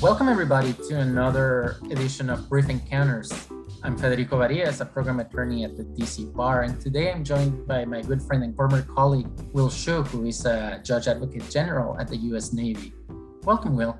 Welcome, everybody, to another edition of Brief Encounters. I'm Federico Varias, a program attorney at the DC Bar, and today I'm joined by my good friend and former colleague, Will Shu, who is a Judge Advocate General at the U.S. Navy. Welcome, Will.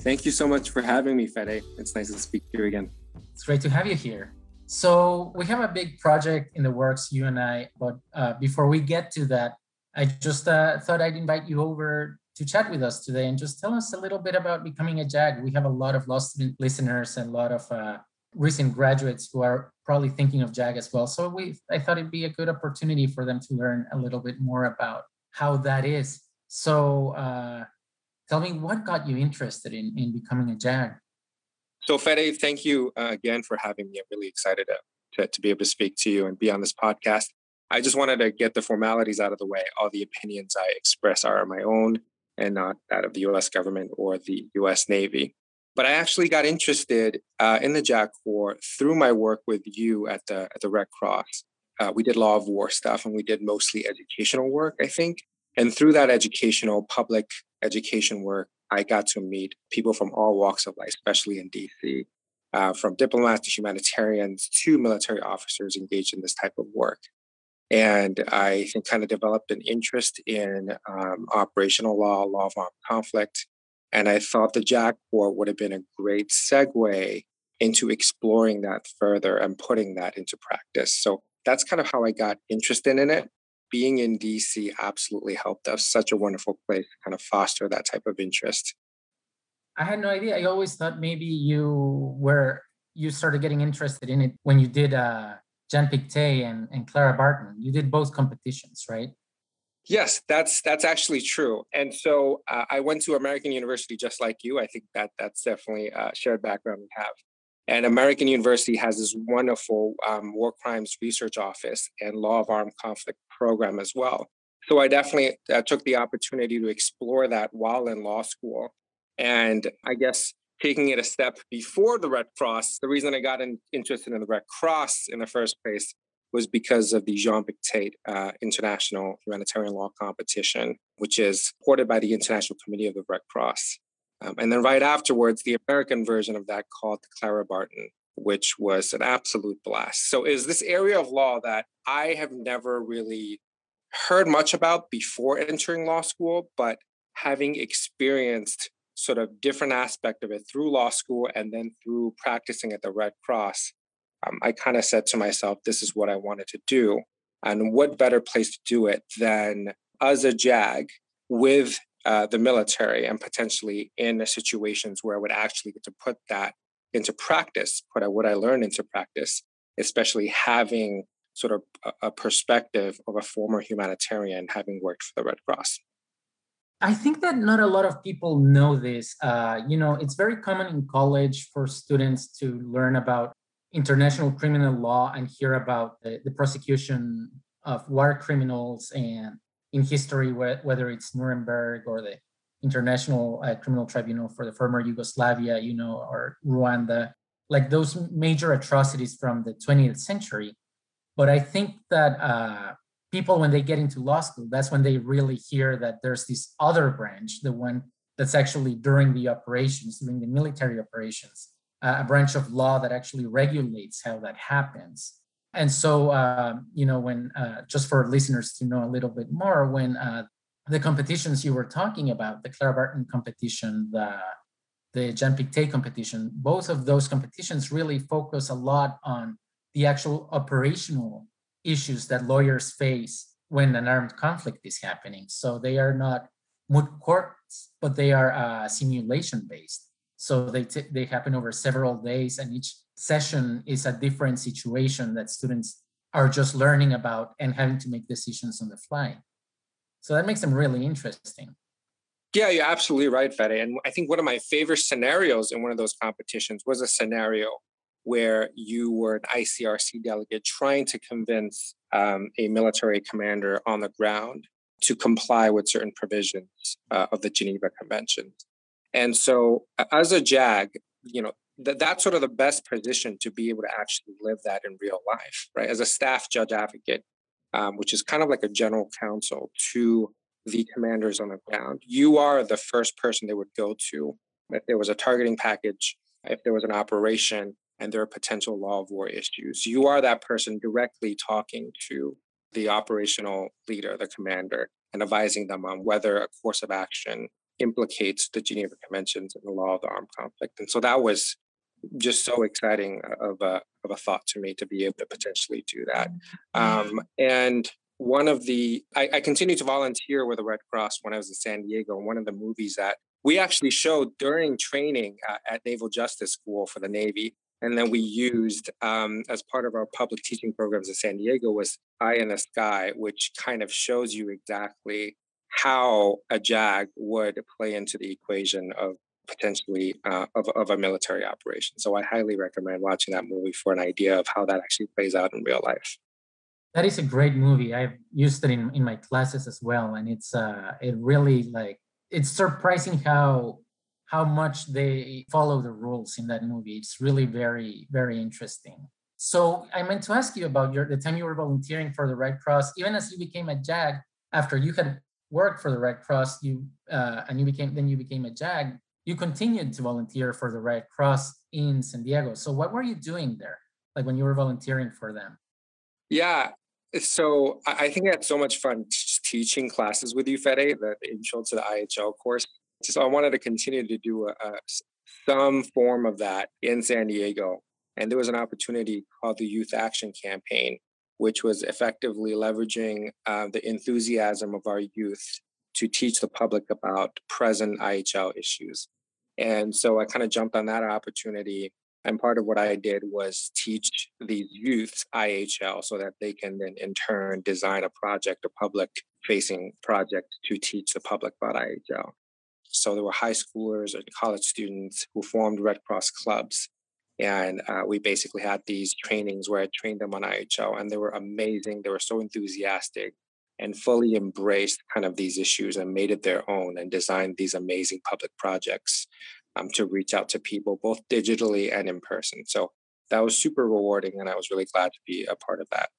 Thank you so much for having me, Fede. It's nice to speak to you again. It's great to have you here. So, we have a big project in the works, you and I, but uh, before we get to that, I just uh, thought I'd invite you over to chat with us today and just tell us a little bit about becoming a JAG. We have a lot of lost listeners and a lot of uh, recent graduates who are probably thinking of JAG as well. So we, I thought it'd be a good opportunity for them to learn a little bit more about how that is. So uh, tell me what got you interested in, in becoming a JAG? So Fede, thank you uh, again for having me. I'm really excited to, to, to be able to speak to you and be on this podcast. I just wanted to get the formalities out of the way. All the opinions I express are my own and not that of the US government or the US Navy. But I actually got interested uh, in the JAG Corps through my work with you at the, at the Red Cross. Uh, we did law of war stuff and we did mostly educational work, I think. And through that educational, public education work, I got to meet people from all walks of life, especially in DC, uh, from diplomats to humanitarians to military officers engaged in this type of work. And I kind of developed an interest in um, operational law, law of armed conflict. And I thought the JAG Corps would have been a great segue into exploring that further and putting that into practice. So that's kind of how I got interested in it. Being in DC absolutely helped us. Such a wonderful place to kind of foster that type of interest. I had no idea. I always thought maybe you were you started getting interested in it when you did uh, Jean Pictet and, and Clara Barton. You did both competitions, right? Yes, that's that's actually true. And so uh, I went to American University just like you. I think that that's definitely a shared background we have. And American University has this wonderful um, war crimes research office and law of armed conflict program as well. So I definitely uh, took the opportunity to explore that while in law school. And I guess taking it a step before the Red Cross, the reason I got in, interested in the Red Cross in the first place was because of the Jean Pictet uh, International Humanitarian Law Competition, which is supported by the International Committee of the Red Cross. Um, and then right afterwards, the American version of that called the Clara Barton, which was an absolute blast. So is this area of law that I have never really heard much about before entering law school, but having experienced sort of different aspect of it through law school and then through practicing at the Red Cross, um, I kind of said to myself, this is what I wanted to do. And what better place to do it than as a JAG with uh, the military and potentially in situations where I would actually get to put that into practice, put what I learned into practice, especially having sort of a, a perspective of a former humanitarian having worked for the Red Cross. I think that not a lot of people know this. Uh, you know, it's very common in college for students to learn about international criminal law and hear about the, the prosecution of war criminals and in history, whether it's Nuremberg or the International uh, Criminal Tribunal for the former Yugoslavia, you know, or Rwanda, like those major atrocities from the 20th century. But I think that uh, people, when they get into law school, that's when they really hear that there's this other branch, the one that's actually during the operations, during the military operations, uh, a branch of law that actually regulates how that happens. And so, uh, you know, when uh, just for listeners to know a little bit more, when uh, the competitions you were talking about, the Clara Barton competition, the the Jean Pictet competition, both of those competitions really focus a lot on the actual operational issues that lawyers face when an armed conflict is happening. So they are not moot courts, but they are uh, simulation based. So they t- they happen over several days, and each session is a different situation that students are just learning about and having to make decisions on the fly. So that makes them really interesting. Yeah, you're absolutely right, Fede. And I think one of my favorite scenarios in one of those competitions was a scenario where you were an ICRC delegate trying to convince um, a military commander on the ground to comply with certain provisions uh, of the Geneva Convention. And so, as a JAG, you know, th- that's sort of the best position to be able to actually live that in real life, right? As a staff judge advocate, um, which is kind of like a general counsel to the commanders on the ground. You are the first person they would go to if there was a targeting package, if there was an operation, and there are potential law of war issues. You are that person directly talking to the operational leader, the commander, and advising them on whether a course of action implicates the Geneva Conventions and the law of the armed conflict. And so that was just so exciting of a, of a thought to me to be able to potentially do that. Mm-hmm. Um, and one of the, I, I continued to volunteer with the Red Cross when I was in San Diego. And one of the movies that we actually showed during training uh, at Naval Justice School for the Navy and then we used um, as part of our public teaching programs in San Diego was Eye in the Sky, which kind of shows you exactly how a JAG would play into the equation of potentially uh, of, of a military operation. So I highly recommend watching that movie for an idea of how that actually plays out in real life. That is a great movie. I've used it in, in my classes as well, and it's uh, it really like it's surprising how how much they follow the rules in that movie. It's really very, very interesting. So I meant to ask you about your the time you were volunteering for the Red Cross, even as you became a JAG, after you had worked for the Red Cross, you uh, and you became then you became a JAG, you continued to volunteer for the Red Cross in San Diego. So what were you doing there? Like when you were volunteering for them? Yeah. So I think I had so much fun teaching classes with you, Fede, the intro to the IHL course. So I wanted to continue to do a, a, some form of that in San Diego. And there was an opportunity called the Youth Action Campaign, which was effectively leveraging uh, the enthusiasm of our youth to teach the public about present IHL issues. And so I kind of jumped on that opportunity. And part of what I did was teach these youths IHL so that they can then in turn design a project, a public facing project to teach the public about IHL. So there were high schoolers and college students who formed Red Cross clubs. And uh, we basically had these trainings where I trained them on IHL, and they were amazing. They were so enthusiastic and fully embraced kind of these issues and made it their own and designed these amazing public projects um, to reach out to people both digitally and in person. So that was super rewarding, and I was really glad to be a part of that.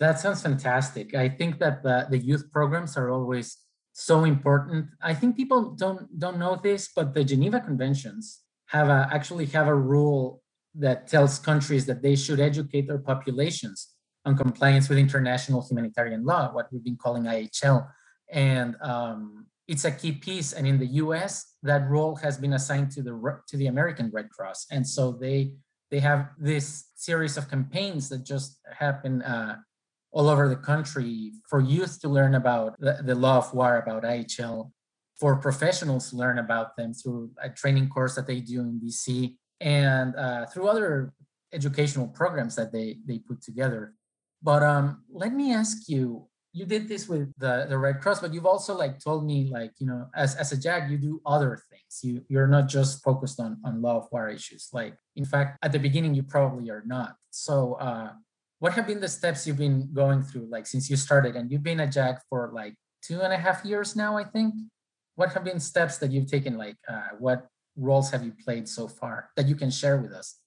That sounds fantastic. I think that the, the youth programs are always so important. I think people don't don't know this, but the Geneva Conventions have a, actually have a rule that tells countries that they should educate their populations on compliance with international humanitarian law, what we've been calling IHL, and um, it's a key piece. And in the U.S., that role has been assigned to the to the American Red Cross, and so they they have this series of campaigns that just happen uh, all over the country for youth to learn about the, law of war, about IHL, for professionals to learn about them through a training course that they do in DC and uh, through other educational programs that they, they put together. But um, let me ask you, you did this with the, the Red Cross, but you've also like told me like, you know, as, as a JAG, you do other things. You, you're not just focused on, on law of war issues. Like, in fact, at the beginning, you probably are not. So uh, what have been the steps you've been going through like since you started? And you've been a jag for like two and a half years now i think. What have been steps that you've taken like uh, what roles have you played so far that you can share with us?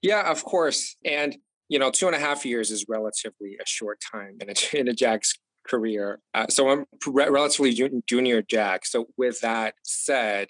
Yeah of course. And you know two and a half years is relatively a short time in a, in a jag's career. Uh, so i'm relatively junior jag. So with that said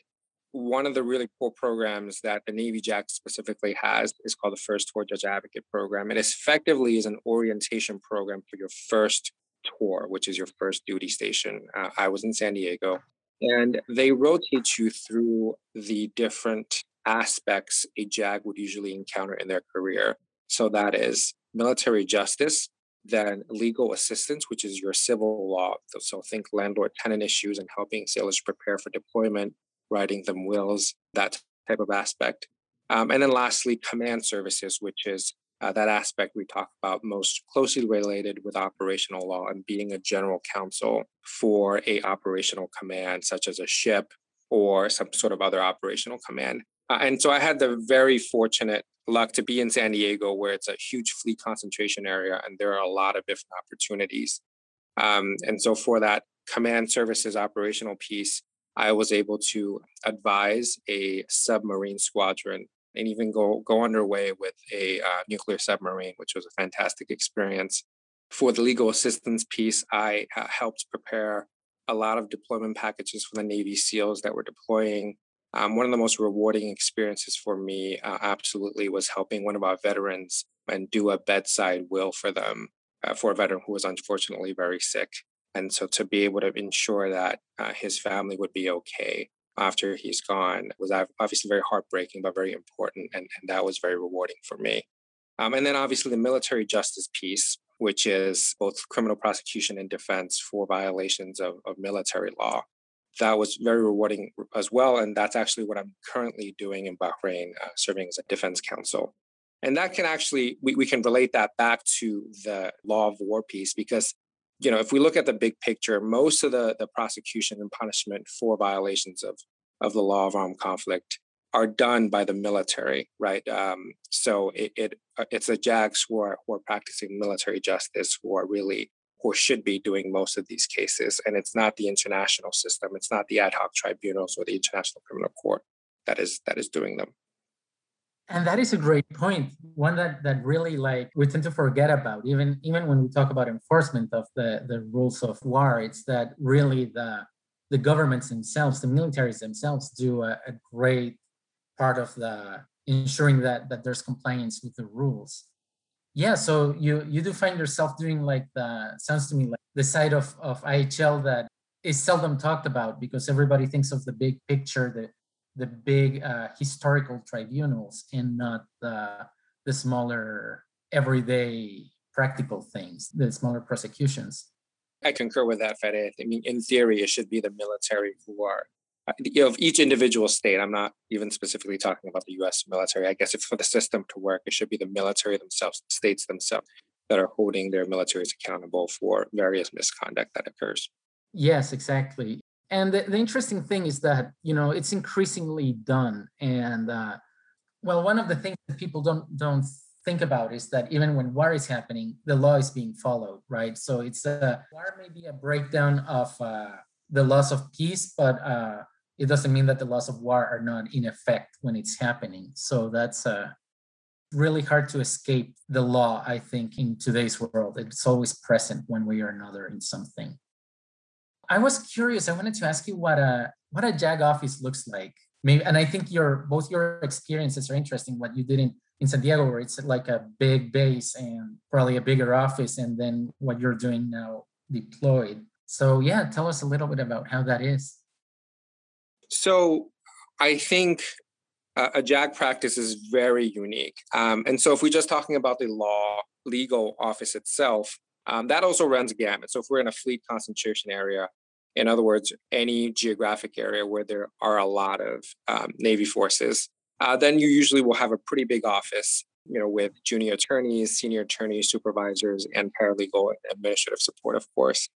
one of the really cool programs that the Navy JAG specifically has is called the First Tour Judge Advocate Program. It effectively is an orientation program for your first tour, which is your first duty station. Uh, I was in San Diego, and they rotate you through the different aspects a JAG would usually encounter in their career. So that is military justice, then legal assistance, which is your civil law. So think landlord tenant issues and helping sailors prepare for deployment writing them wills, that type of aspect. Um, and then lastly, command services, which is uh, that aspect we talk about most closely related with operational law and being a general counsel for a operational command, such as a ship or some sort of other operational command. Uh, and so I had the very fortunate luck to be in San Diego, where it's a huge fleet concentration area, and there are a lot of different opportunities. Um, and so for that command services operational piece, I was able to advise a submarine squadron and even go go underway with a uh, nuclear submarine, which was a fantastic experience. For the legal assistance piece, I uh, helped prepare a lot of deployment packages for the Navy SEALs that were deploying. Um, one of the most rewarding experiences for me, uh, absolutely, was helping one of our veterans and do a bedside will for them uh, for a veteran who was unfortunately very sick. And so to be able to ensure that uh, his family would be okay after he's gone was obviously very heartbreaking, but very important. And, and that was very rewarding for me. Um, and then obviously the military justice piece, which is both criminal prosecution and defense for violations of, of military law. That was very rewarding as well. And that's actually what I'm currently doing in Bahrain, uh, serving as a defense counsel. And that can actually, we, we can relate that back to the law of war piece because, you know, if we look at the big picture, most of the, the prosecution and punishment for violations of, of the law of armed conflict are done by the military, right? Um, so it, it uh, it's the JAGs who are who are practicing military justice who are really who should be doing most of these cases, and it's not the international system, it's not the ad hoc tribunals or the International Criminal Court that is that is doing them. And that is a great point, one that that really like we tend to forget about, even even when we talk about enforcement of the the rules of war. It's that really the the governments themselves, the militaries themselves, do a, a great part of the ensuring that that there's compliance with the rules yeah so you you do find yourself doing like the sounds to me like the side of of ihl that is seldom talked about because everybody thinks of the big picture the the big uh, historical tribunals and not the the smaller everyday practical things the smaller prosecutions i concur with that fede i mean in theory it should be the military who are of each individual state. I'm not even specifically talking about the U.S. military. I guess if for the system to work, it should be the military themselves, the states themselves, that are holding their militaries accountable for various misconduct that occurs. Yes, exactly. And the, the interesting thing is that you know it's increasingly done, and uh, well, one of the things that people don't don't think about is that even when war is happening, the law is being followed, right? So it's a war may be a breakdown of uh, the loss of peace, but uh, it doesn't mean that the laws of war are not in effect when it's happening. So that's uh, really hard to escape the law, I think, in today's world. It's always present one way or another in something. I was curious. I wanted to ask you what a what a JAG office looks like. Maybe, and I think your both your experiences are interesting. What you did in in San Diego, where it's like a big base and probably a bigger office, and then what you're doing now deployed. So yeah, tell us a little bit about how that is. So I think a JAG practice is very unique. Um, and so if we're just talking about the law legal office itself, um, that also runs a gamut. So if we're in a fleet concentration area, in other words, any geographic area where there are a lot of um, Navy forces, uh, then you usually will have a pretty big office, you know, with junior attorneys, senior attorneys, supervisors, and paralegal administrative support, of course.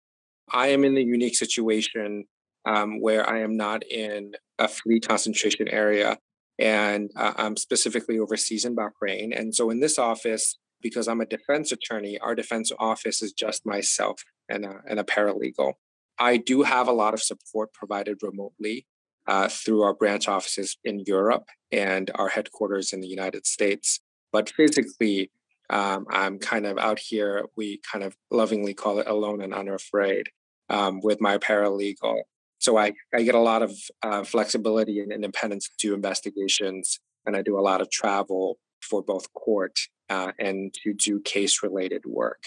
I am in the unique situation um, where I am not in a fleet concentration area and uh, I'm specifically overseas in Bahrain. And so in this office, because I'm a defense attorney, our defense office is just myself and a, and a paralegal. I do have a lot of support provided remotely uh, through our branch offices in Europe and our headquarters in the United States. But physically, um, I'm kind of out here. We kind of lovingly call it alone and unafraid um, with my paralegal. So I, I get a lot of uh, flexibility and independence to do investigations, and I do a lot of travel for both court uh, and to do case related work.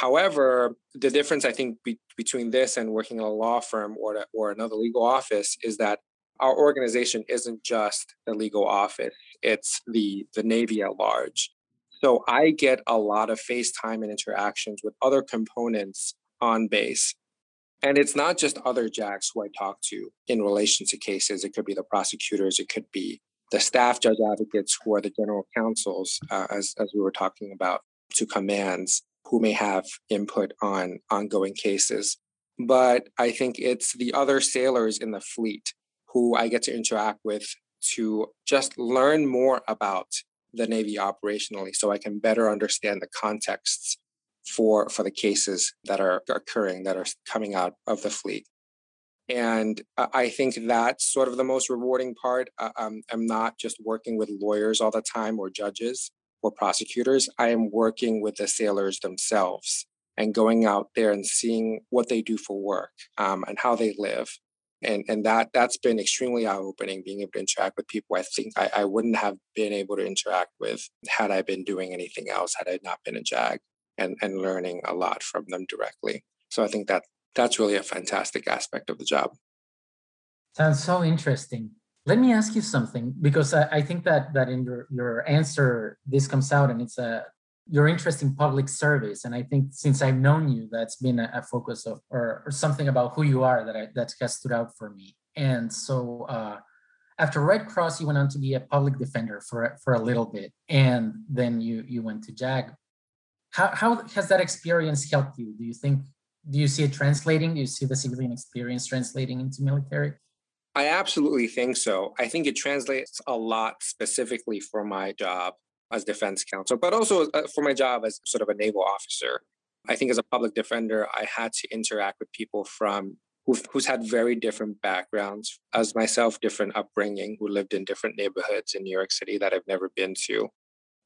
However, the difference I think be- between this and working in a law firm or, to, or another legal office is that our organization isn't just the legal office, it's the, the Navy at large. So I get a lot of FaceTime and interactions with other components on base and it's not just other JAGs who I talk to in relation to cases. It could be the prosecutors, it could be the staff judge advocates who are the general counsels, uh, as, as we were talking about, to commands who may have input on ongoing cases. But I think it's the other sailors in the fleet who I get to interact with to just learn more about the Navy operationally so I can better understand the contexts for for the cases that are occurring that are coming out of the fleet. And i think that's sort of the most rewarding part. Um, i'm not just working with lawyers all the time or judges or prosecutors i am working with the sailors themselves and going out there and seeing what they do for work um, and how they live. And, and that that's been extremely eye-opening being able to interact with people i think I, I wouldn't have been able to interact with had i been doing anything else had i not been a jag and, and learning a lot from them directly. So i think that that's really a fantastic aspect of the job. Sounds so interesting let me ask you something because I, I, think that that in your, your answer this comes out and it's a your interest in public service. And i think since i've known you that's been a, focus of or, or, something about who you are that I, that has stood out for me. And so uh, after red cross you went on to be a public defender for for a little bit and then you you went to jag. How, how has that experience helped you? Do you think do you see it translating? Do you see the civilian experience translating into military I absolutely think so. I think it translates a lot specifically for my job as defense counsel, but also uh, for my job as sort of a naval officer. I think as a public defender, I had to interact with people from who's had very different backgrounds as myself, different upbringing, who lived in different neighborhoods in New York City that I've never been to.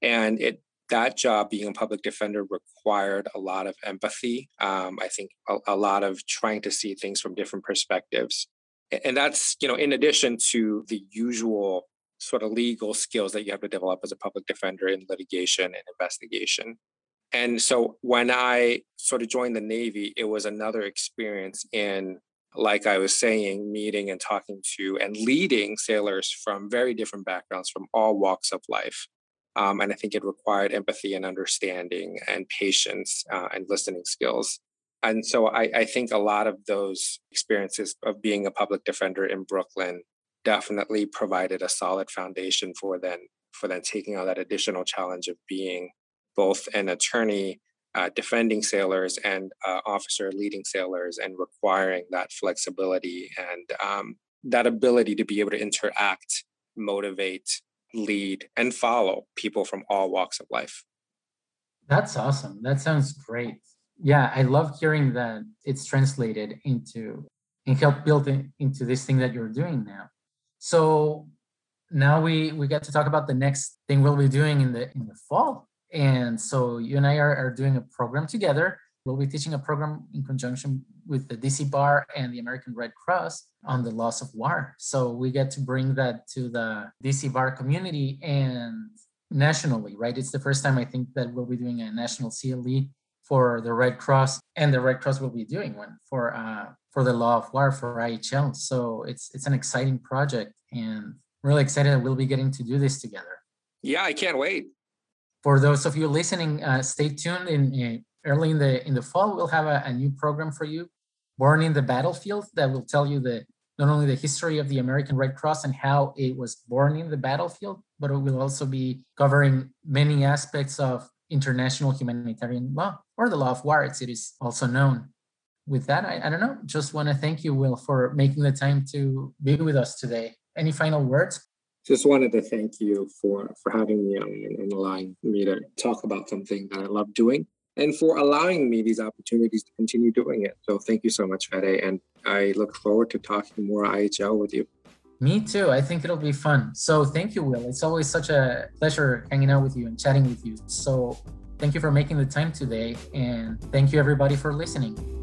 And it that job, being a public defender, required a lot of empathy. Um, I think a, a lot of trying to see things from different perspectives and that's you know in addition to the usual sort of legal skills that you have to develop as a public defender in litigation and investigation. And so when i sort of joined the navy it was another experience in like i was saying meeting and talking to and leading sailors from very different backgrounds from all walks of life. Um, and i think it required empathy and understanding and patience uh, and listening skills and so I, I think a lot of those experiences of being a public defender in Brooklyn definitely provided a solid foundation for then for then taking on that additional challenge of being both an attorney uh, defending sailors and uh, officer leading sailors and requiring that flexibility and um, that ability to be able to interact motivate lead and follow people from all walks of life. That's awesome. That sounds great yeah, I love hearing that it's translated into and help build it into this thing that you're doing now. So now we we get to talk about the next thing we'll be doing in the in the fall. And so you and I are, are doing a program together. We'll be teaching a program in conjunction with the DC Bar and the American Red Cross on the laws of war. So we get to bring that to the DC Bar community and nationally, right? It's the first time I think that we'll be doing a national CLE for the Red Cross, and the Red Cross will be doing one for uh, for the Law of War for IHL. So it's it's an exciting project, and really excited that we'll be getting to do this together. Yeah, I can't wait. For those of you listening, uh, stay tuned. In, in, early in the in the fall, we'll have a, a new program for you, Born in the Battlefield, that will tell you the not only the history of the American Red Cross and how it was born in the battlefield, but it will also be covering many aspects of international humanitarian law or the law of war, as it is also known. With that, I, I don't know, just want to thank you, Will, for making the time to be with us today. Any final words? Just wanted to thank you for, for having me on and, allowing me to talk about something that I love doing and for allowing me these opportunities to continue doing it. So thank you so much, Fede. And I look forward to talking more IHL with you. Me too. I think it'll be fun. So thank you, Will. It's always such a pleasure hanging out with you and chatting with you. So thank you for making the time today. And thank you, everybody, for listening.